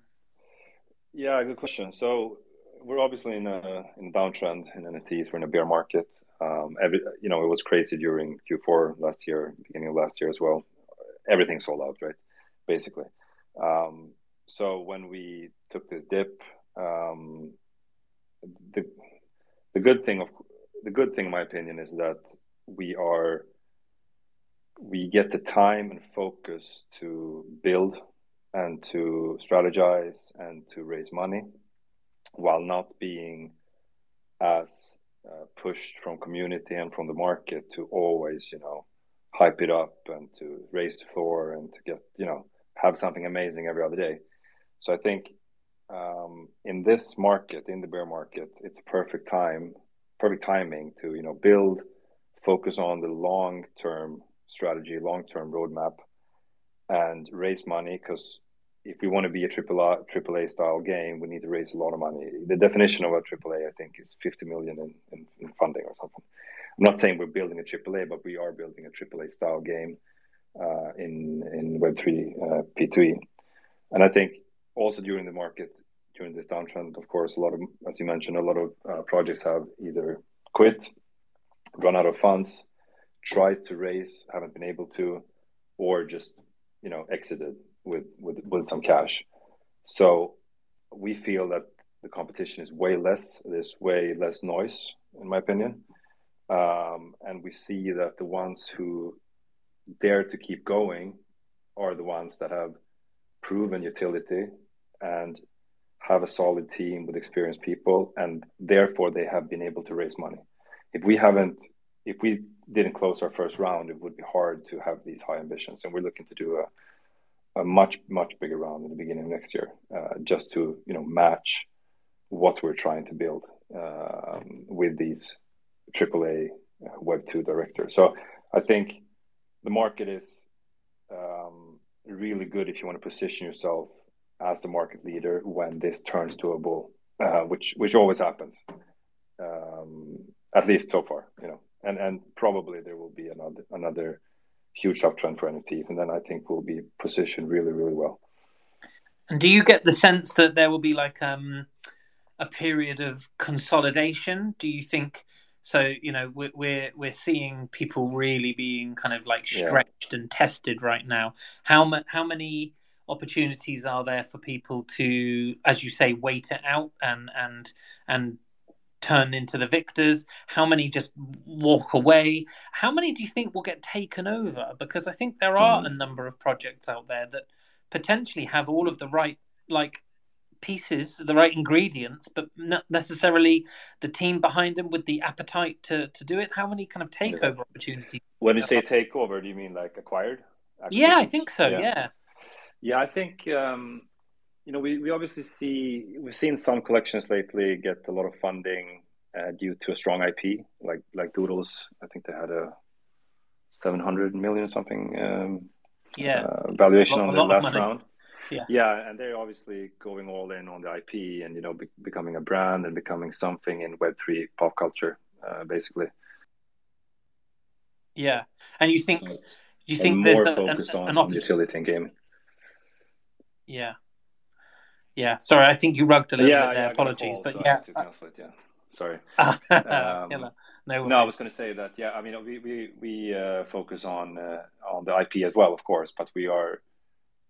Yeah, good question. So we're obviously in a in a downtrend in NFTs. We're in a bear market. Um, every you know, it was crazy during Q4 last year, beginning of last year as well. Everything sold out, right? Basically. Um, so when we took this dip, um, the the good thing of the good thing, in my opinion, is that we are we get the time and focus to build and to strategize and to raise money while not being as uh, pushed from community and from the market to always you know hype it up and to raise the floor and to get you know have something amazing every other day. So i think um, in this market in the bear market it's perfect time perfect timing to you know build focus on the long term strategy long term roadmap and raise money because if we want to be a triple style game, we need to raise a lot of money. The definition of a triple A, I think, is 50 million in, in, in, funding or something. I'm not saying we're building a triple A, but we are building a triple A style game uh, in in Web three uh, P2E, and I think also during the market during this downtrend, of course, a lot of, as you mentioned, a lot of uh, projects have either quit, run out of funds, tried to raise, haven't been able to, or just you know exited with with with some cash. So we feel that the competition is way less. There's way less noise, in my opinion, um, and we see that the ones who dare to keep going are the ones that have proven utility and have a solid team with experienced people, and therefore they have been able to raise money. If we haven't, if we didn't close our first round, it would be hard to have these high ambitions, and we're looking to do a a much much bigger round in the beginning of next year, uh, just to you know match what we're trying to build um, with these AAA uh, Web two directors. So I think the market is um, really good if you want to position yourself as the market leader when this turns to a bull, uh, which which always happens, um, at least so far, you know, and and probably there will be another another huge uptrend for NFTs, and then I think we'll be positioned really, really well. And do you get the sense that there will be like um, a period of consolidation? Do you think so? You know, we're we're, we're seeing people really being kind of like stretched yeah. and tested right now. How how many opportunities are there for people to, as you say, wait it out and and and turn into the victors? How many just walk away? How many do you think will get taken over? Because I think there are mm. a number of projects out there that potentially have all of the right like pieces, the right ingredients, but not necessarily the team behind them with the appetite to to do it. How many kind of takeover opportunities? When you say takeover, do you mean like acquired? Yeah, I think so. Yeah. yeah. Yeah, I think um, you know, we, we obviously see we've seen some collections lately get a lot of funding uh, due to a strong IP, like like Doodles. I think they had a seven hundred million or something. Um, yeah, uh, valuation lot, on the last round. Yeah, yeah, and they're obviously going all in on the IP and you know be- becoming a brand and becoming something in Web three pop culture, uh, basically. Yeah, and you think you and think more there's focused an, on, on utility and gaming. Yeah, yeah, sorry, I think you rugged a little yeah, bit there. Yeah, Apologies, but so yeah, it, yeah. Sorry. um, no, no, I was going to say that. Yeah, I mean, we we we uh, focus on uh, on the IP as well, of course, but we are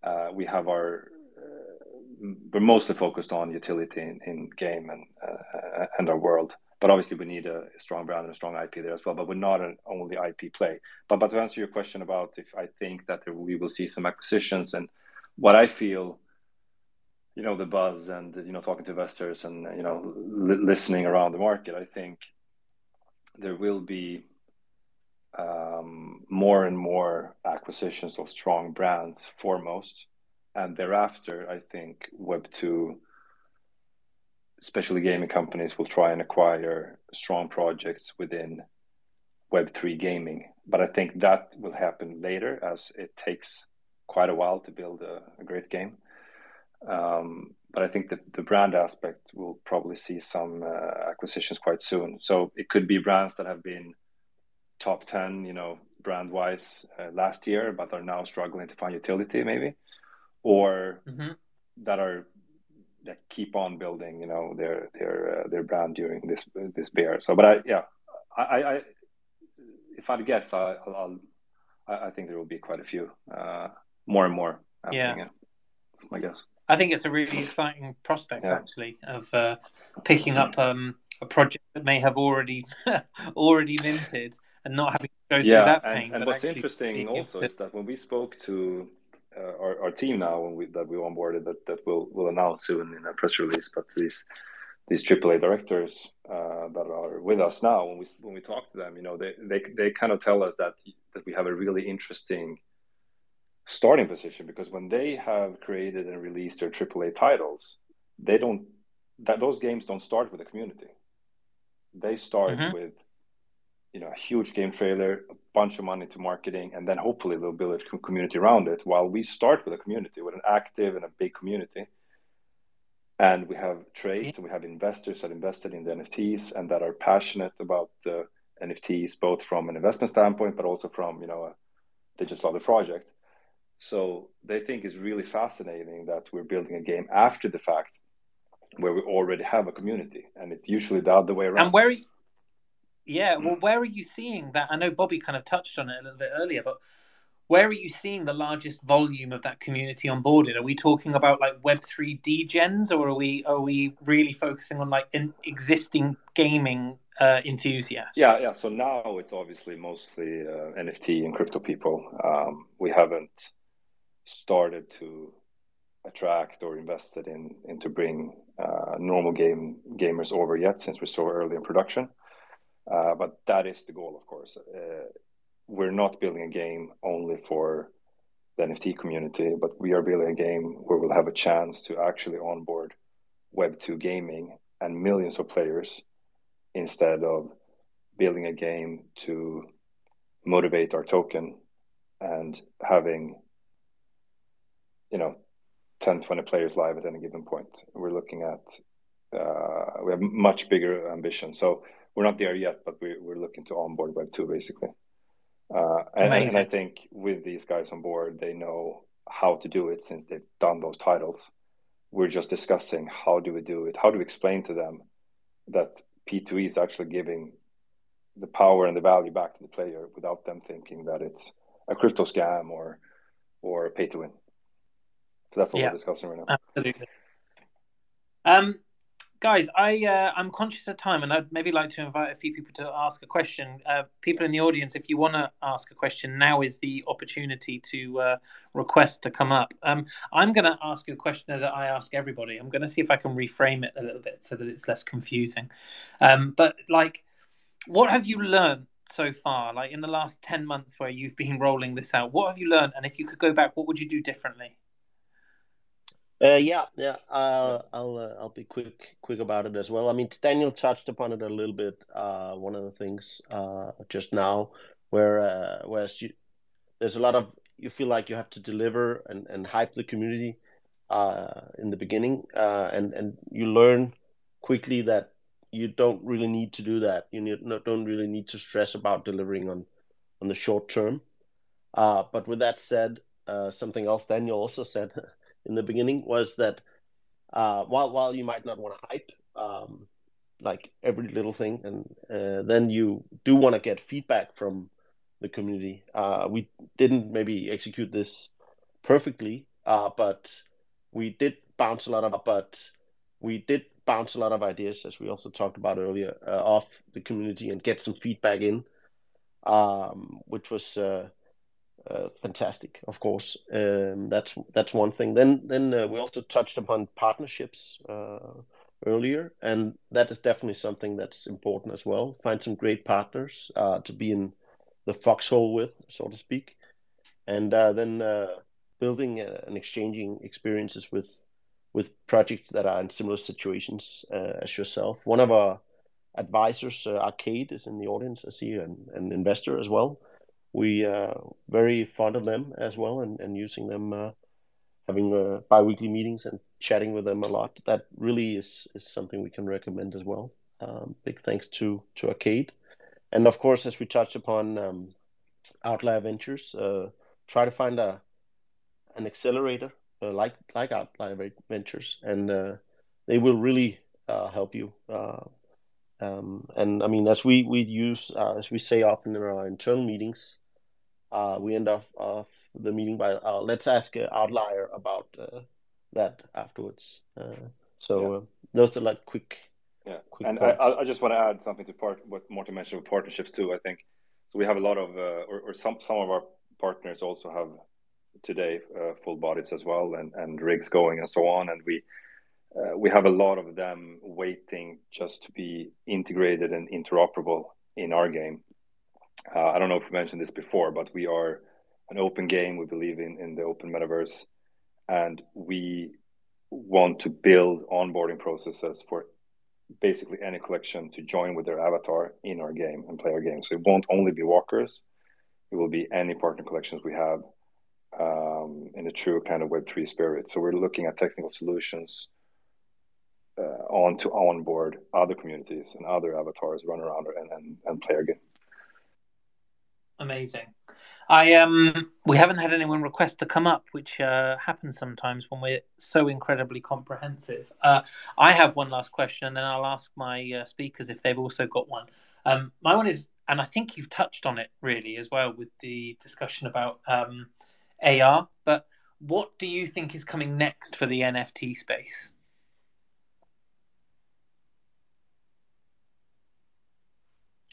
uh, we have our uh, we're mostly focused on utility in, in game and uh, and our world. But obviously, we need a, strong brand and a strong IP there as well. But we're not an only IP play. But but to answer your question about if I think that we will see some acquisitions and what I feel you know the buzz and you know talking to investors and you know li- listening around the market i think there will be um, more and more acquisitions of strong brands foremost and thereafter i think web 2 especially gaming companies will try and acquire strong projects within web 3 gaming but i think that will happen later as it takes quite a while to build a, a great game. Um, but I think that the brand aspect will probably see some uh, acquisitions quite soon. So it could be brands that have been top 10, you know, brand wise uh, last year, but are now struggling to find utility maybe, or mm-hmm. that are that keep on building, you know, their their uh, their brand during this this bear. So, but I yeah, I, I if I'd guess, I, I'll, I think there will be quite a few, uh, more and more. Yeah, that's my guess. I think it's a really exciting prospect yeah. actually of uh, picking up um, a project that may have already already minted and not having to go through yeah, that pain. And, and what's interesting also to... is that when we spoke to uh, our, our team now, when we that we onboarded, that that we'll we'll announce soon in a press release, but these these AAA directors uh, that are with us now, when we when we talk to them, you know, they they they kind of tell us that that we have a really interesting starting position because when they have created and released their AAA titles, they don't that those games don't start with the community. They start mm-hmm. with you know a huge game trailer, a bunch of money to marketing, and then hopefully they'll build a community around it. While we start with a community, with an active and a big community, and we have trades and we have investors that invested in the NFTs and that are passionate about the NFTs, both from an investment standpoint, but also from you know a, they just love the project. So they think it's really fascinating that we're building a game after the fact, where we already have a community, and it's usually the other way around. And where, yeah, well, where are you seeing that? I know Bobby kind of touched on it a little bit earlier, but where are you seeing the largest volume of that community onboarded? Are we talking about like Web three degens, or are we are we really focusing on like an existing gaming uh, enthusiasts? Yeah, yeah. So now it's obviously mostly uh, NFT and crypto people. Um, we haven't started to attract or invested in in to bring uh, normal game gamers over yet, since we're so early in production. Uh, but that is the goal, of course. Uh, we're not building a game only for the NFT community, but we are building a game where we'll have a chance to actually onboard Web2 gaming and millions of players instead of building a game to motivate our token and having you know 10 20 players live at any given point we're looking at uh, we have much bigger ambition so we're not there yet but we, we're looking to onboard web 2 basically uh, and, and, I think with these guys on board, they know how to do it since they've done those titles. We're just discussing how do we do it? How do we explain to them that P2E is actually giving the power and the value back to the player without them thinking that it's a crypto scam or or a pay to win. So that's what yeah, we're discussing right now. Absolutely. Um, guys, I uh, I'm conscious of time, and I'd maybe like to invite a few people to ask a question. Uh, people in the audience, if you want to ask a question, now is the opportunity to uh, request to come up. Um, I'm going to ask you a question that I ask everybody. I'm going to see if I can reframe it a little bit so that it's less confusing. Um, but like, what have you learned so far? Like in the last ten months where you've been rolling this out, what have you learned? And if you could go back, what would you do differently? Uh, yeah, yeah. I'll uh, I'll be quick quick about it as well. I mean, Daniel touched upon it a little bit. Uh, one of the things uh, just now, where uh, whereas you, there's a lot of you feel like you have to deliver and, and hype the community uh, in the beginning, uh, and and you learn quickly that you don't really need to do that. You need, don't really need to stress about delivering on on the short term. Uh, but with that said, uh, something else Daniel also said in the beginning was that uh, while while you might not want to hype um, like every little thing, and uh, then you do want to get feedback from the community. Uh, we didn't maybe execute this perfectly, uh, but we did bounce a lot of but we did bounce a lot of ideas as we also talked about earlier uh, off the community and get some feedback in um, which was uh, fantastic, of course. Um, that's that's one thing. Then then uh, we also touched upon partnerships uh, earlier, and that is definitely something that's important as well. Find some great partners uh, to be in the foxhole with, so to speak, and uh, then building and exchanging experiences with with projects that are in similar situations as yourself. One of our advisors, Arcade, is in the audience. I see an, an investor as well we uh, very fond of them as well, and, and using them, uh, having uh, bi-weekly meetings and chatting with them a lot. That really is is something we can recommend as well. Um, big thanks to to Arcade, and of course, as we touched upon, um, Outlier Ventures. Uh, try to find a an accelerator uh, like like Outlier Ventures, and uh, they will really uh, help you. Um, and I mean, as we we use uh, as we say often in our internal meetings, uh, we end off, off the meeting by uh, let's ask an outlier about uh, that afterwards. Uh, so Yeah. uh, those are like quick. Yeah, Quick and I, points. I I just want to add something to part what Morten mentioned with partnerships too. I think so. We have a lot of, uh, or, or some some of our partners also have today uh, full bodies as well, and and rigs going and so on. And we uh, we have a lot of them waiting just to be integrated and interoperable in our game. Uh, I don't know if we mentioned this before, but we are an open game. We believe in in the open metaverse, and we want to build onboarding processes for basically any collection to join with their avatar in our game and play our game. So it won't only be walkers; it will be any partner collections we have um, in a true kind of Web three spirit. So we're looking at technical solutions uh, on to onboard other communities and other avatars run around and, and, and play our game. Amazing. I um we haven't had anyone request to come up, which uh, happens sometimes when we're so incredibly comprehensive. Uh, I have one last question, and then I'll ask my uh, speakers if they've also got one. Um, my one is, and I think you've touched on it really as well with the discussion about um, AR. But what do you think is coming next for the NFT space?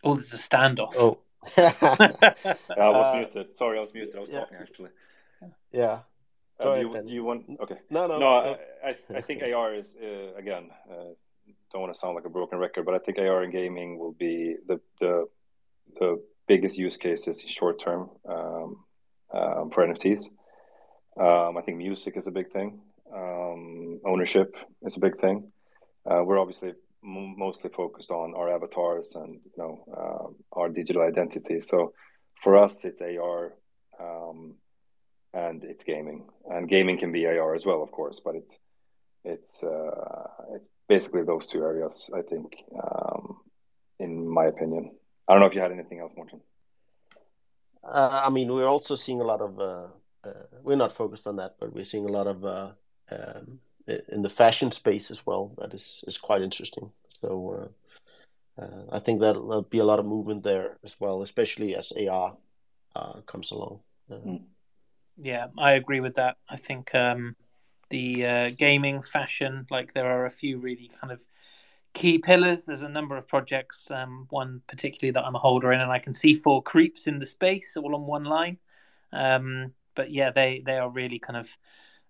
Oh, there's a standoff. Oh. I was Uh, muted. Sorry, I was muted. I was yeah. talking actually. yeah. Go do, ahead, you, do you want? Okay. No, no, No, I, I, I think AR is uh, again. Uh, don't want to sound like a broken record, but I think AR in gaming will be the the the biggest use cases short term um, um, for NFTs. Um, I think music is a big thing. Um, ownership is a big thing. Uh, we're obviously m- mostly focused on our avatars and you know um, our digital identity. So for us, it's AR um, and it's gaming, and gaming can be AR as well, of course. But it's it's uh, it's basically those two areas. I think, um, in my opinion. I don't know if you had anything else, Morten. Uh, I mean, we're also seeing a lot of. Uh, uh, we're not focused on that, but we're seeing a lot of uh, um, in the fashion space as well. That is is quite interesting. So uh, uh, I think that there'll be a lot of movement there as well, especially as AR uh, comes along. Uh, Yeah, I agree with that. I think um, the uh, gaming, fashion, like there are a few really kind of key pillars. There's a number of projects, um, one particularly that I'm a holder in, and I can see four creeps in the space all on one line. Um, but yeah, they, they are really kind of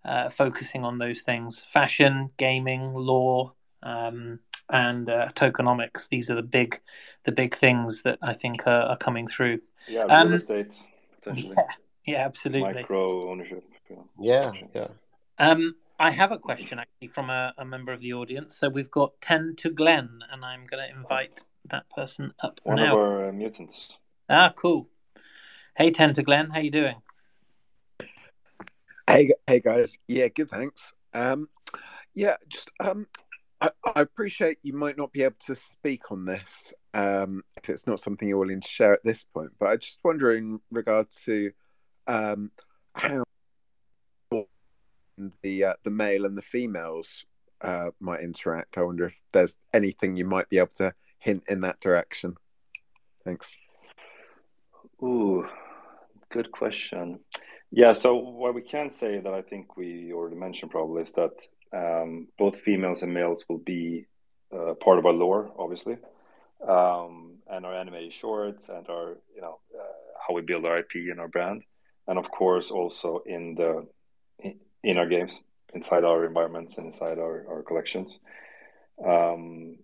uh, focusing on those things fashion, gaming, lore. Um, and uh, tokenomics; these are the big, the big things that I think are, are coming through. Yeah, Um, real estate potentially, Yeah, yeah, absolutely. micro ownership. Yeah. yeah, yeah. Um, I have a question actually from a, a member of the audience. So we've got 10 to Glenn, and I'm going to invite that person up One now. of our uh, mutants. Ah, cool. Hey, 10 to Glenn, how you doing? Hey, hey guys. Yeah, good. Thanks. Um, yeah, just um, I, I appreciate you might not be able to speak on this um, if it's not something you're willing to share at this point. But I just wonder in regard to um, how the uh, the male and the females uh, might interact. I wonder if there's anything you might be able to hint in that direction. Thanks. Ooh, good question. Yeah, so what we can say that I think we already mentioned probably is that um, both females and males will be uh, part of our lore, obviously, um, and our animated shorts and our, you know, uh, how we build our IP and our brand, and of course also in the in, our games, inside our environments and inside our, our collections. Um,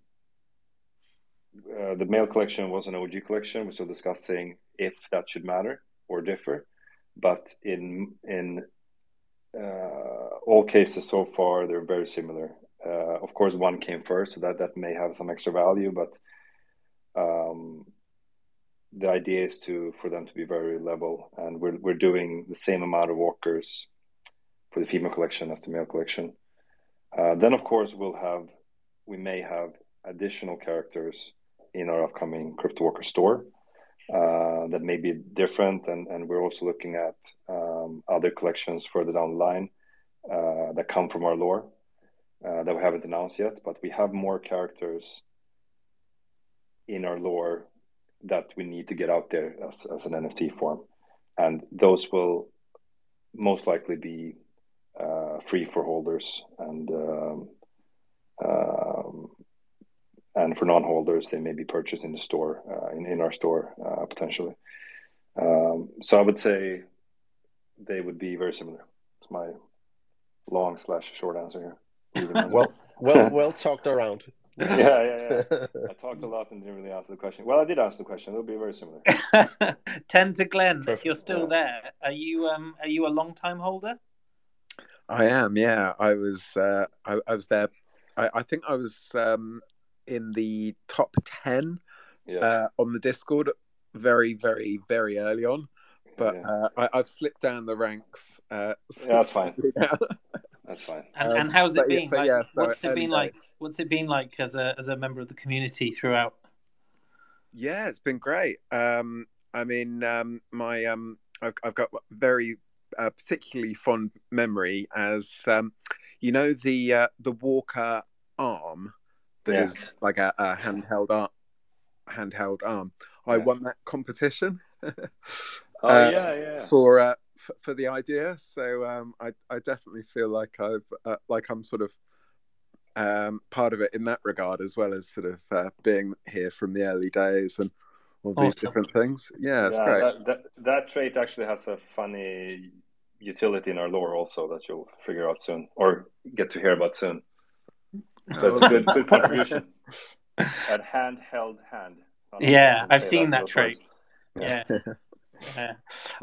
uh, the male collection was an OG collection. We're still discussing if that should matter or differ, but in in uh, all cases so far, they're very similar. Uh, of course, one came first, so that that may have some extra value, but um, the idea is to for them to be very level, and we're we're doing the same amount of walkers for the female collection as the male collection. Uh, then, of course, we'll have we may have additional characters in our upcoming Crypto Walker store uh, that may be different, and and we're also looking at um, other collections further down the line uh, that come from our lore uh, that we haven't announced yet. But we have more characters in our lore that we need to get out there as, as an NFT form. And those will most likely be uh, free for holders and um, um, and for non-holders they may be purchased in the store uh, in, in our store uh, potentially um, so i would say they would be very similar it's my long slash short answer here well well well talked around yeah, yeah, yeah. I talked a lot and didn't really answer the question. Well, I did answer the question. It'll be very similar. Ten to Glenn. Perfect. If you're still there, are you um are you a long time holder? I am. Yeah, I was. Uh, I, I was there. I, I think I was um, in the top ten yeah. uh, on the Discord very, very, very early on. But yeah. uh, I, have slipped down the ranks. Uh, yeah, that's fine. That's fine. And, um, and how's it been? Yeah, like, yeah, so what's it been like? What's it been like as a as a member of the community throughout? Yeah, it's been great. Um, I mean, um, my um, I've, I've got very uh, particularly fond memory as um, you know the uh, the Walker arm that yeah. is like a, a handheld arm. Handheld arm. I yeah. won that competition. oh uh, yeah, yeah. For uh, for, for the idea. So um, I I definitely feel like I've uh, like I'm sort of um, part of it in that regard, as well as sort of uh, being here from the early days and all these awesome. different things. Yeah, it's yeah, great. That, that, that, trait actually has a funny utility in our lore, also that you'll figure out soon or get to hear about soon. So it's a good, good contribution. At hand held hand. Yeah, I've seen that, that trait. Yeah. Yeah.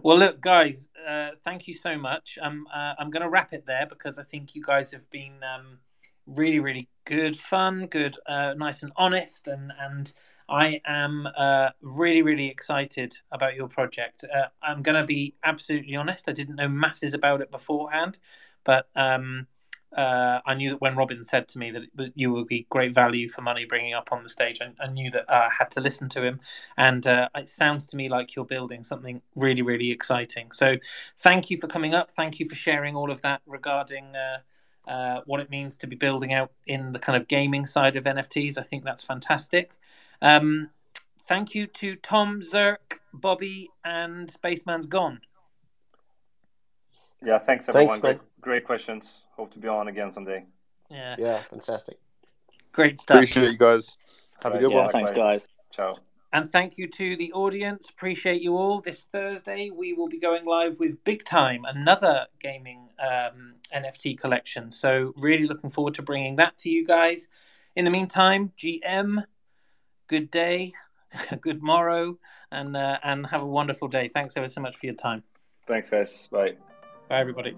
Well, look, guys, uh, thank you so much. Um, uh, I'm going to wrap it there because I think you guys have been um, really, really good, fun, good, uh, nice and honest, and and I am uh, really, really excited about your project. Uh, I'm going to be absolutely honest. I didn't know masses about it beforehand, but um, uh, I knew that when Robin said to me that you would be great value for money bringing up on the stage, I, I knew that I had to listen to him. And uh, it sounds to me like you're building something really, really exciting. So thank you for coming up. Thank you for sharing all of that regarding uh, uh, what it means to be building out in the kind of gaming side of NFTs. I think that's fantastic. Um, thank you to Tom, Zerk, Bobby, and Spaceman's Gone. Yeah, thanks everyone. Thanks, great, great questions. Hope to be on again someday. Yeah. Yeah, fantastic. Great stuff. Appreciate you guys. Have right, a good yeah, one. Thanks, guys. Ciao. And thank you to the audience. Appreciate you all. This Thursday, we will be going live with Big Time, another gaming um, NFT collection. So, really looking forward to bringing that to you guys. In the meantime, GM, good day, good morrow, and uh, and have a wonderful day. Thanks ever so much for your time. Thanks, guys. Bye. Bye, everybody.